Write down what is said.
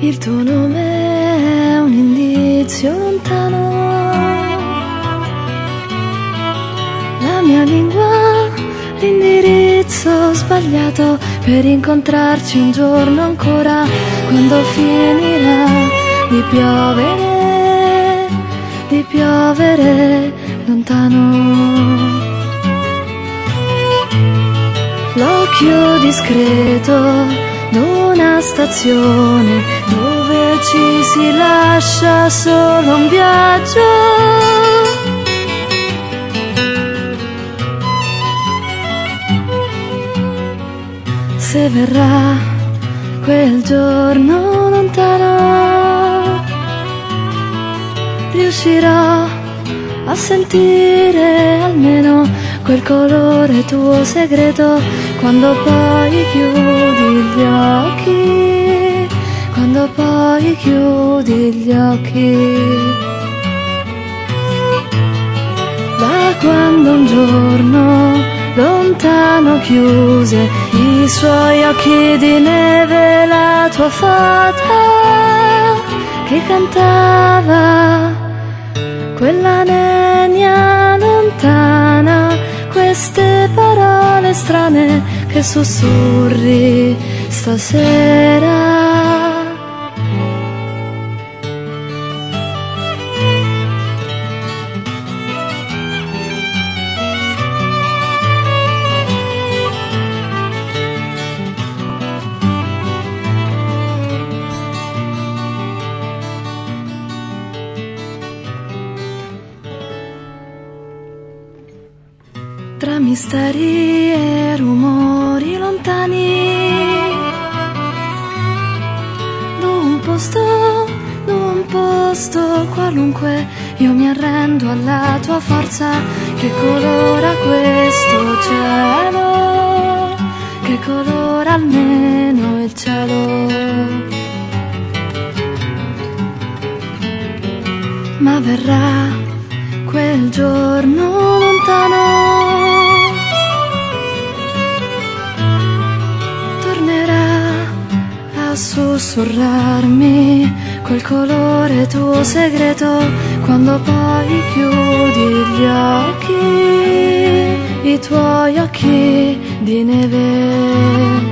Il tuo nome è un indizio lontano. La mia lingua, l'indirizzo sbagliato per incontrarci un giorno ancora quando finirà di piovere, di piovere lontano. L'occhio discreto d'una stazione dove ci si lascia solo un viaggio. Se verrà quel giorno lontano, riuscirò a sentire almeno quel colore tuo segreto quando poi chiudi gli occhi, quando poi chiudi gli occhi. Da quando un giorno lontano chiuse i suoi occhi di neve la tua fata che cantava quella nenia queste parole strane che sussurri stasera. Tra misteri e rumori lontani. D'un posto, d'un posto qualunque, io mi arrendo alla tua forza che colora questo cielo, che colora almeno il cielo. Ma verrà quel giorno sussurrarmi quel colore tuo segreto quando poi chiudi gli occhi, i tuoi occhi di neve.